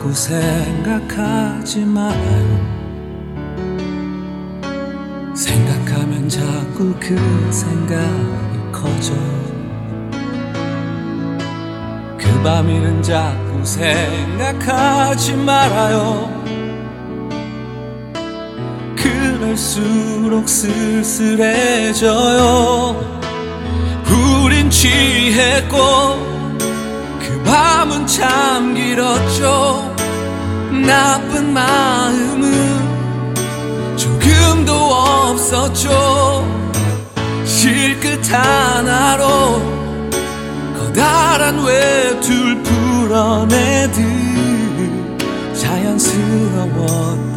자꾸 생각하지 마요. 생각하면 자꾸 그 생각이 커져. 그 밤이는 자꾸 생각하지 말아요. 그럴수록 쓸쓸해져요. 우린 취했고 그 밤은 참 길었죠. 나쁜 마음은 조금도 없었죠 실끝 하나로 커다란 외줄 풀어내듯 자연스러워.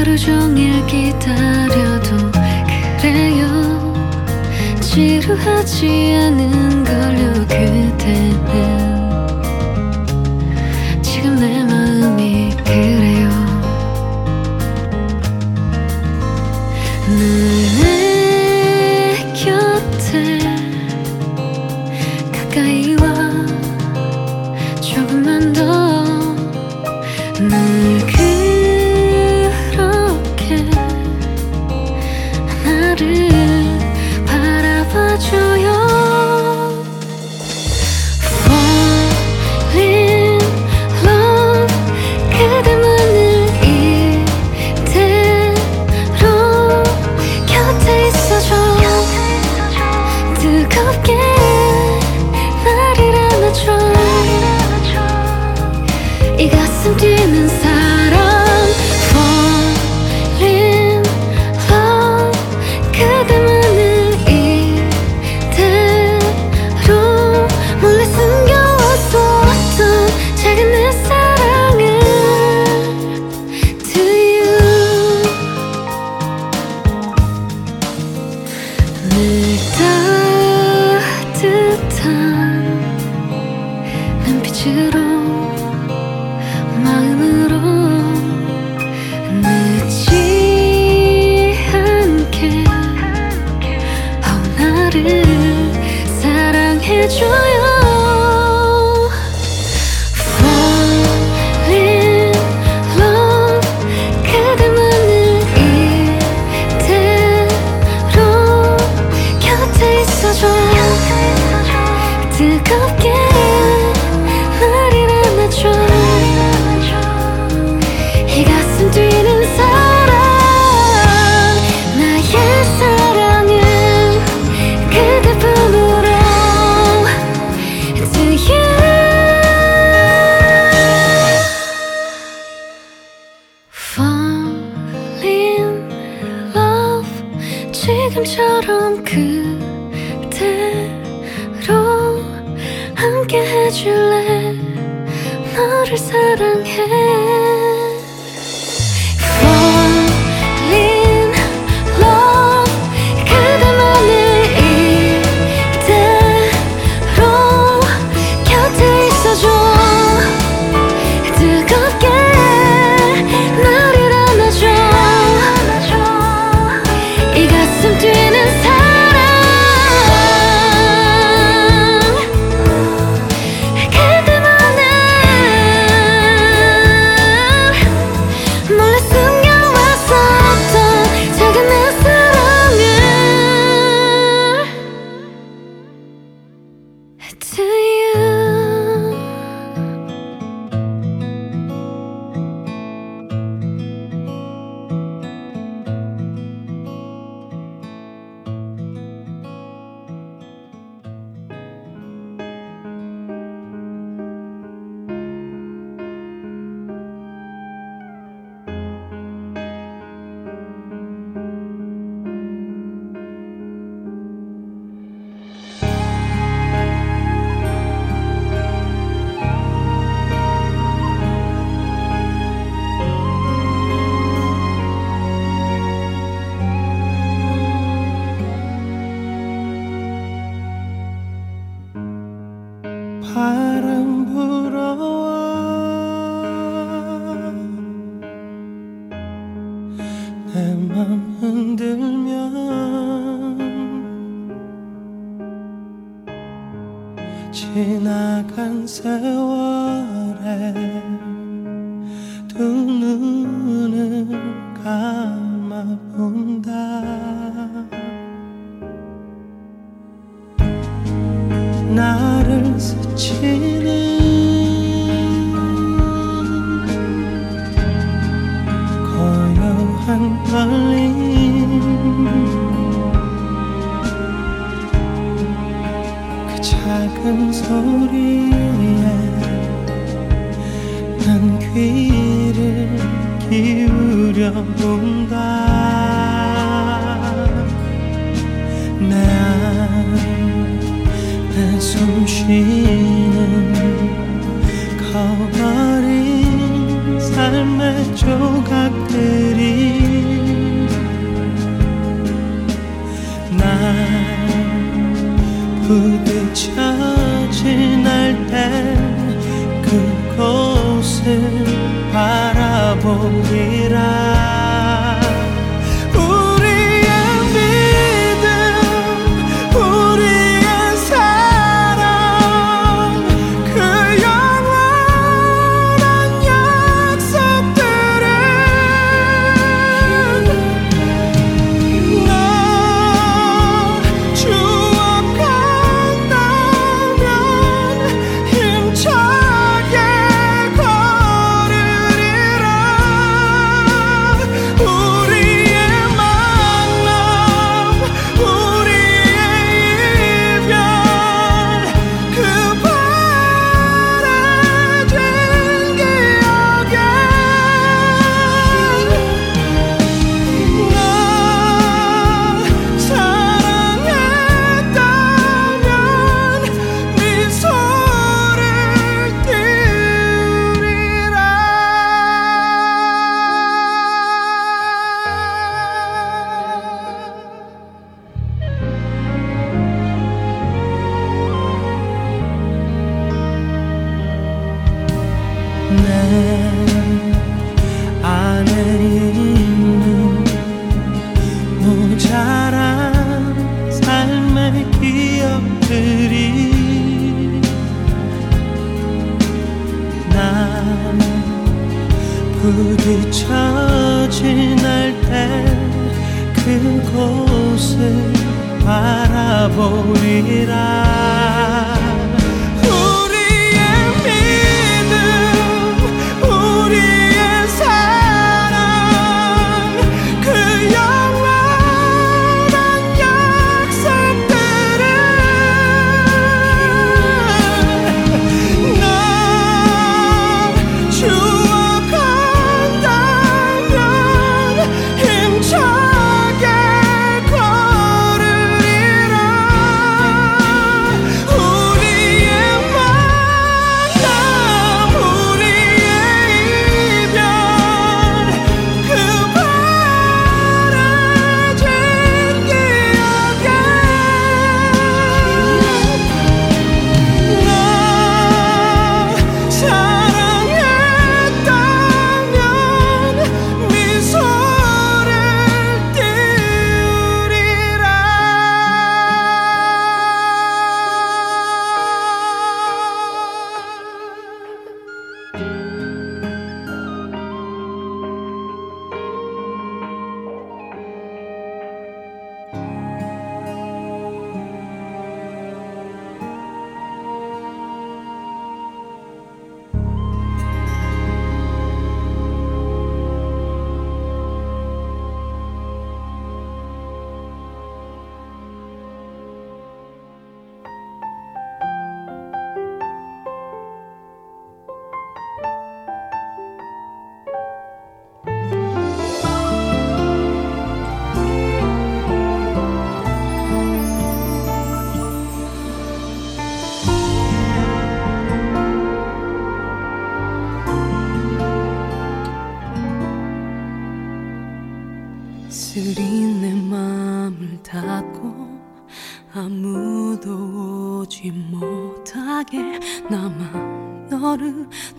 하루 종일 기다려도 그래요. 지루하지 않은 걸요 그대는 빛으로 time I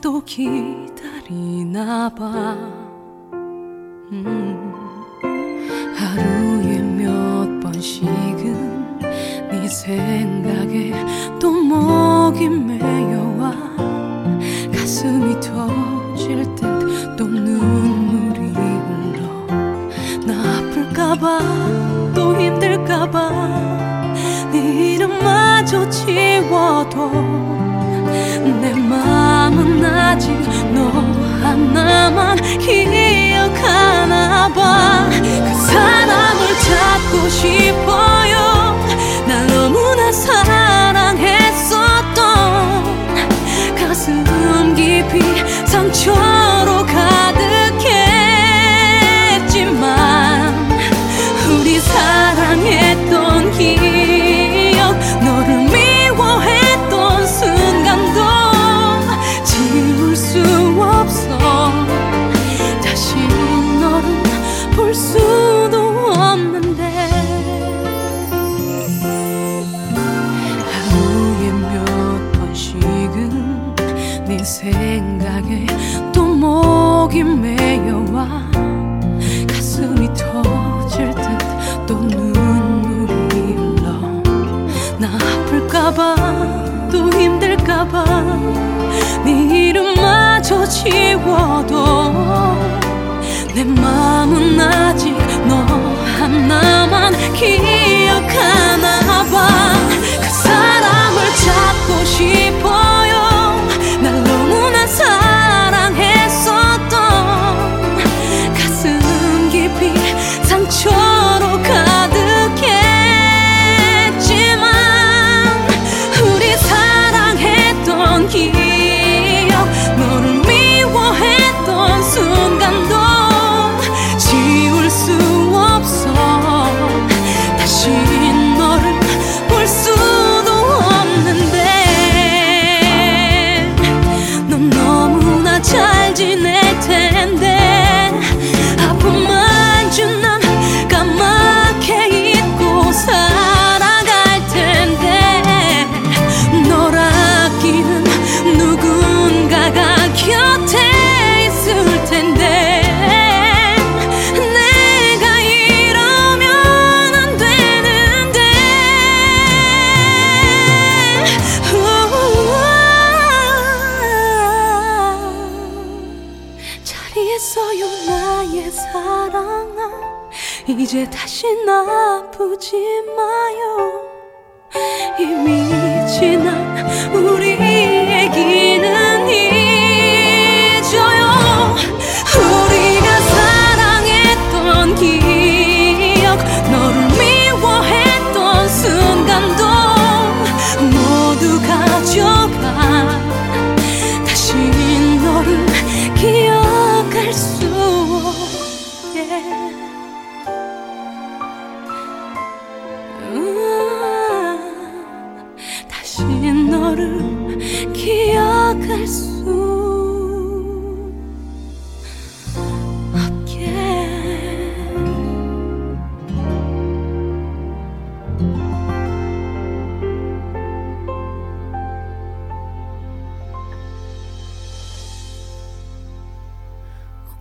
と来たりなば」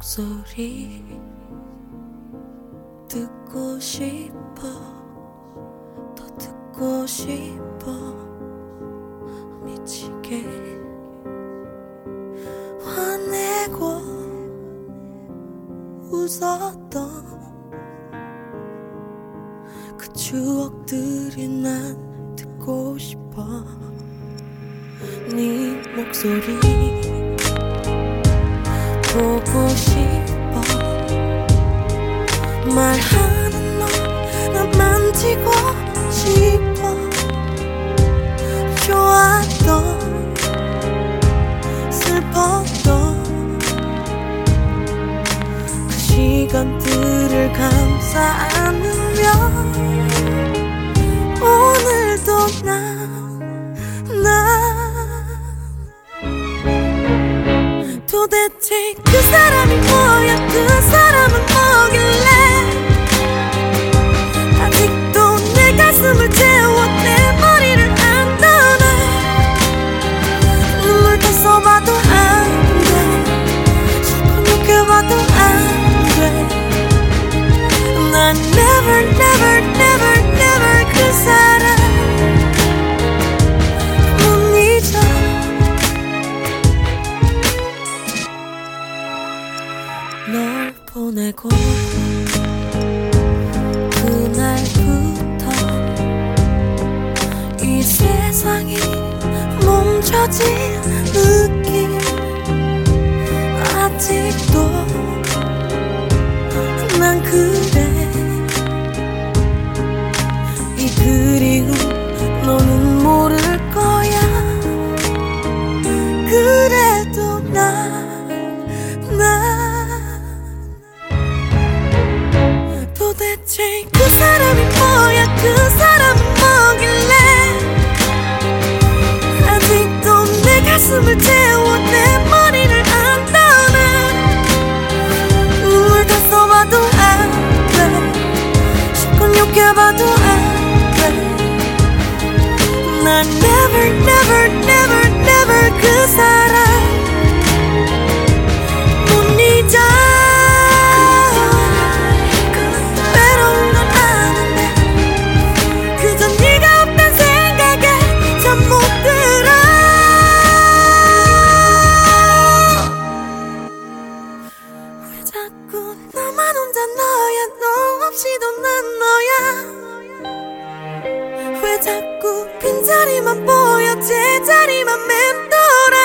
목소리 듣고 싶어 더 듣고 싶어 미치게 화내고 웃었던 그 추억들이 난 듣고 싶어. 네 목소리 보고 싶어. 말하는 너나 만지고 싶어. 좋았던 슬펐던 그 시간들을 감싸 안으며 오늘도 나 사람이 뭐야 그 사람은 뭐길래 자꾸 나만 혼자 너야 너 없이도 난 너야. 왜 자꾸 빈자리만 보여 제자리만 맴돌아?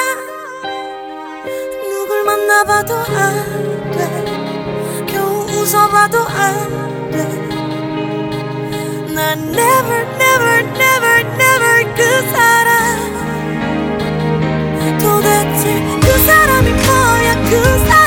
누굴 만나봐도 안돼. 겨우 웃어봐도 안돼. 난 never never never never 그 사람. 도대체 그 사람이 뭐야 그 사람.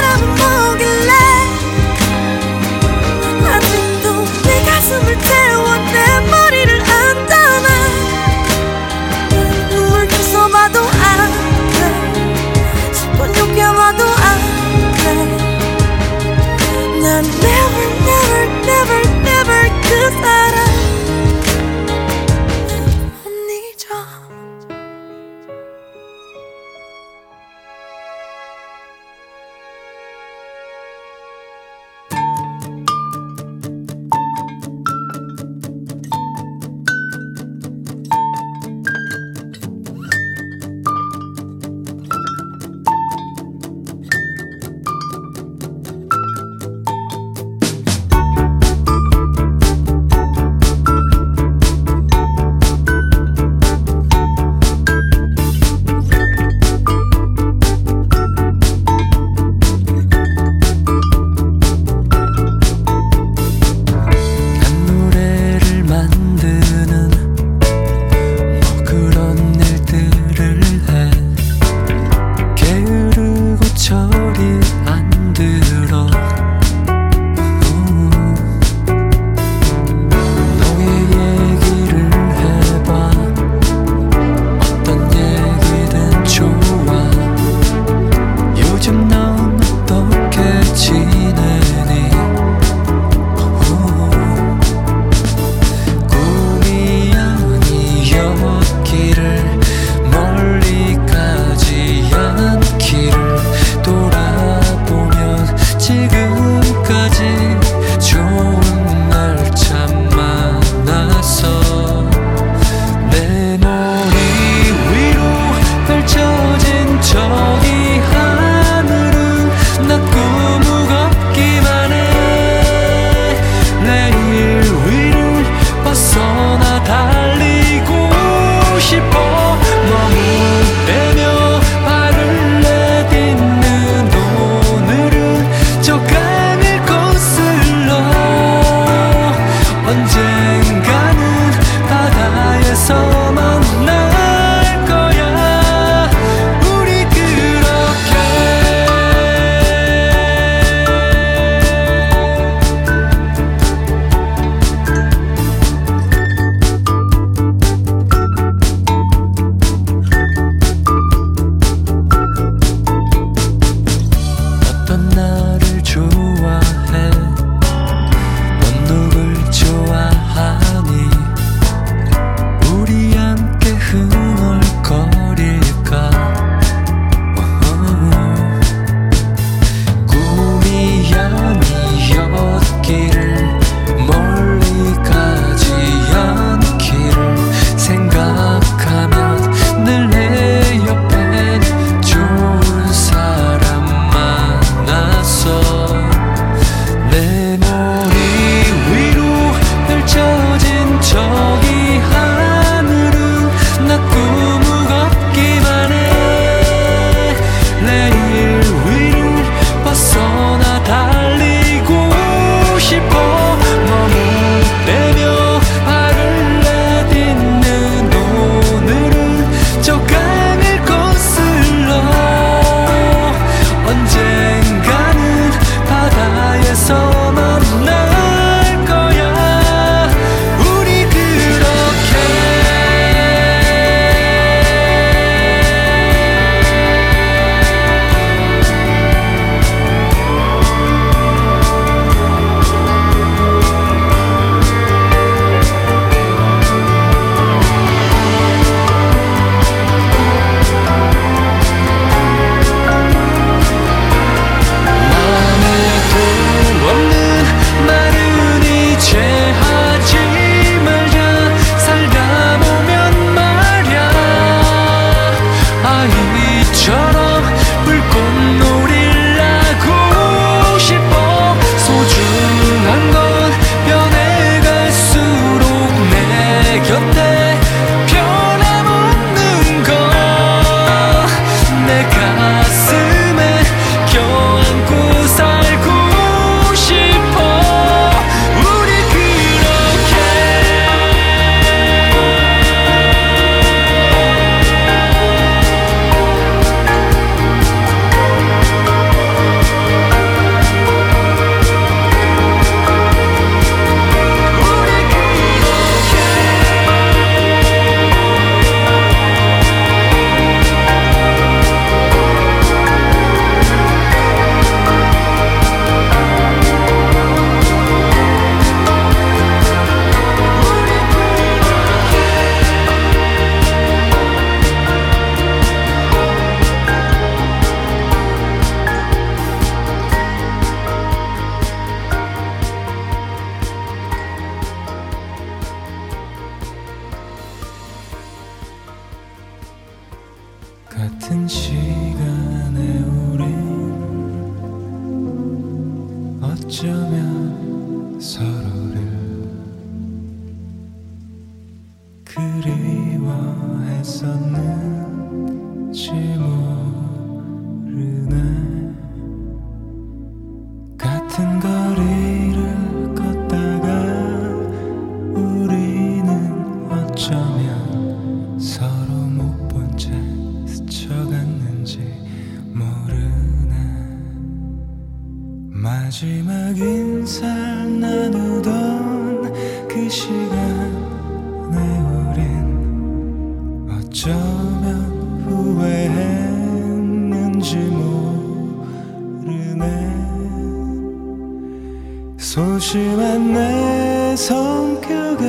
내 성격에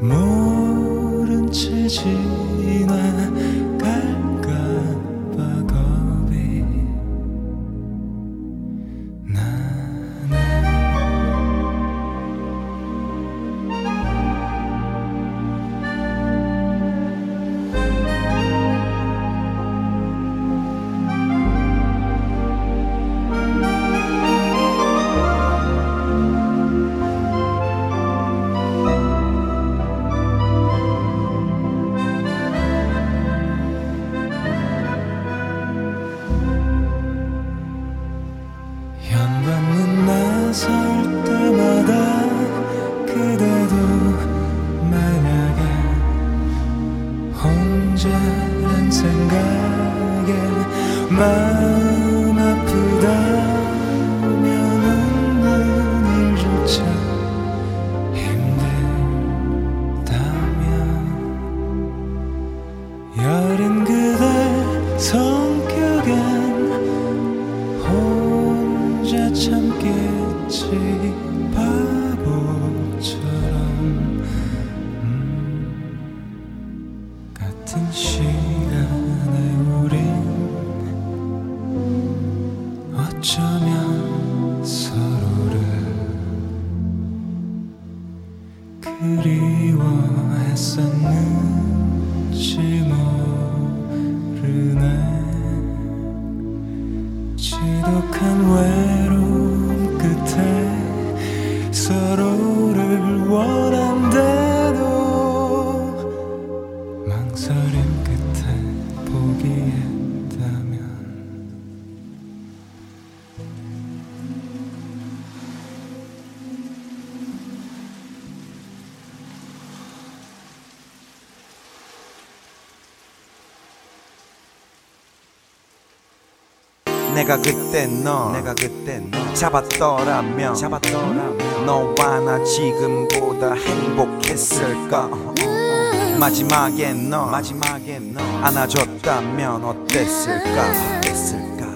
모른 채 지나 내가 그때 너 내가 그때 너 잡았더라면 잡았더라면 너와 나 지금보다 행복했을까? 마지막에 너 마지막에 너 안아줬다면 어땠을까? 어땠을까?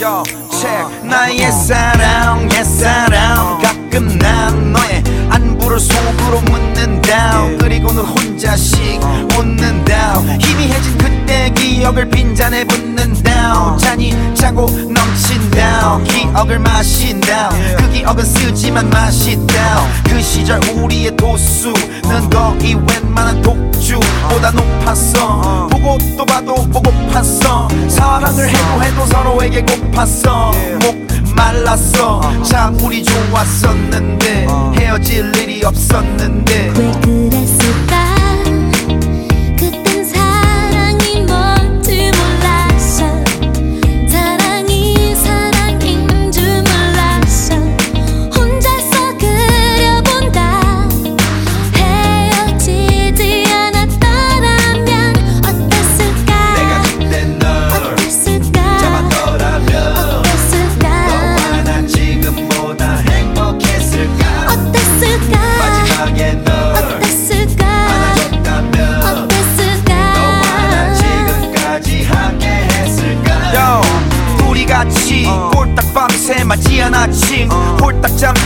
Yo, check. 나의 사랑 옛 사랑. 가끔 난 너의 안부를 속으로 묻는다 그리고는 혼 자씩 웃는다 희미해진 그때 기억을 빈잔에 붓는다 잔이 차고 넘친다 기억을 마신다 그 기억은 쓰지만 맛있다 그 시절 우리의 도수는 거의 웬만한 독주보다 높았어. 보고 또 봐도 보고팠어. 사랑을 해도 해도 서로에게 고팠어. 목 말랐어. 참 우리 좋았었는데 헤어질 일이 없었는데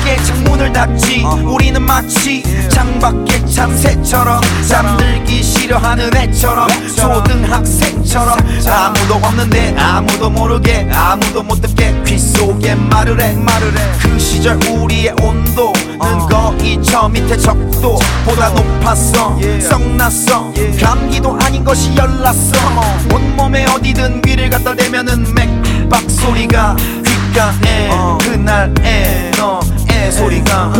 밖에 창문을 닫지. 우리는 마치 창밖에 참새처럼 잠들기 싫어하는 애처럼 초등학생처럼 아무도 없는데 아무도 모르게 아무도 못 듣게 귀 속에 말을 해. 말을 해그 시절 우리의 온도는 어. 거의 저 밑에 적도 보다 높았어. 썩났어. 감기도 아닌 것이 열났어. 온몸에 어디든 귀를 갖다 대면은 맥박 소리가 귓가에 어. 그날에. 소리가.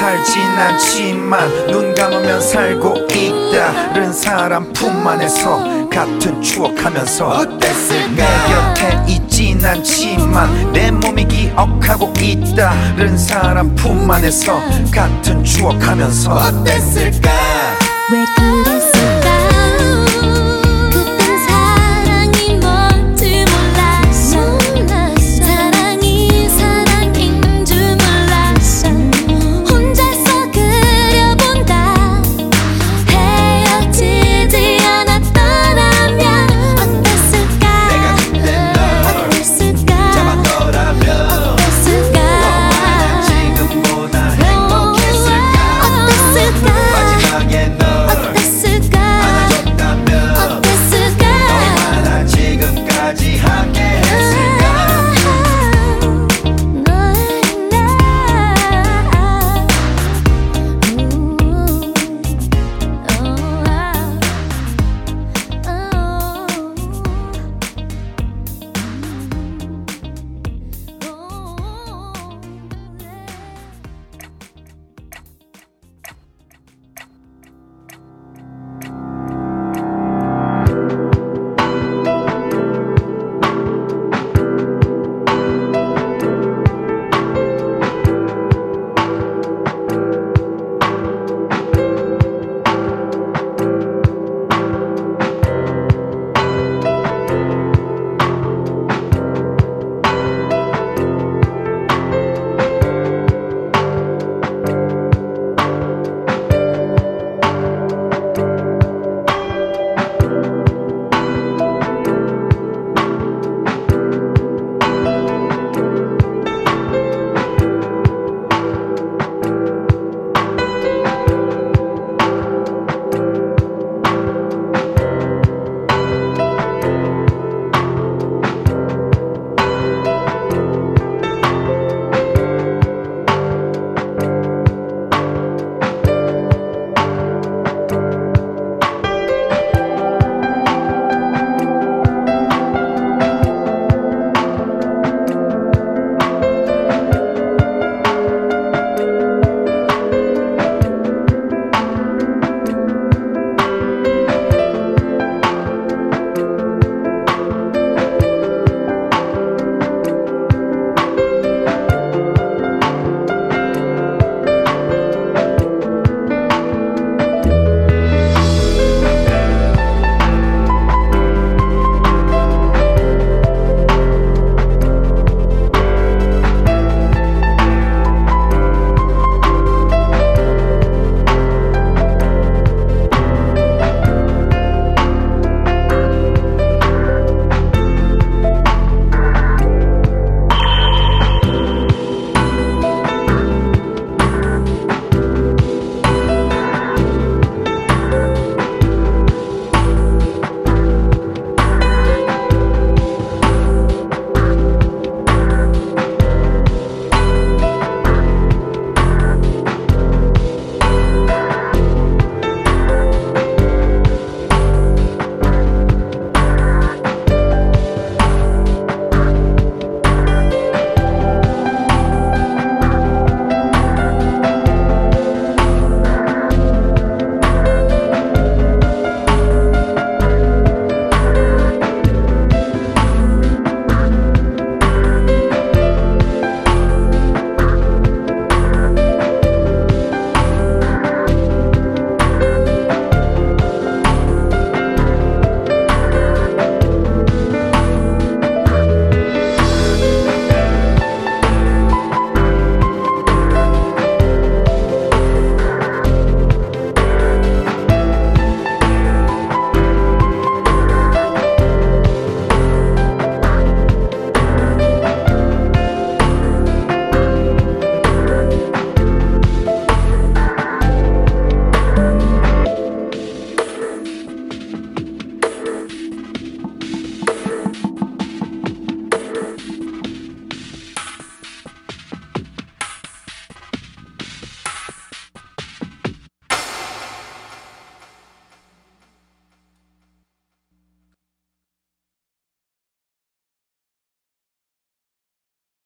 살진 않지만 눈 감으면 살고 있다. 른 사람 품 안에서 같은 추억하면서 어땠을까 내 곁에 있진 않지만 내 몸이 기억하고 있다. 른 사람 품 안에서 같은 추억하면서 어땠을까? 왜 그...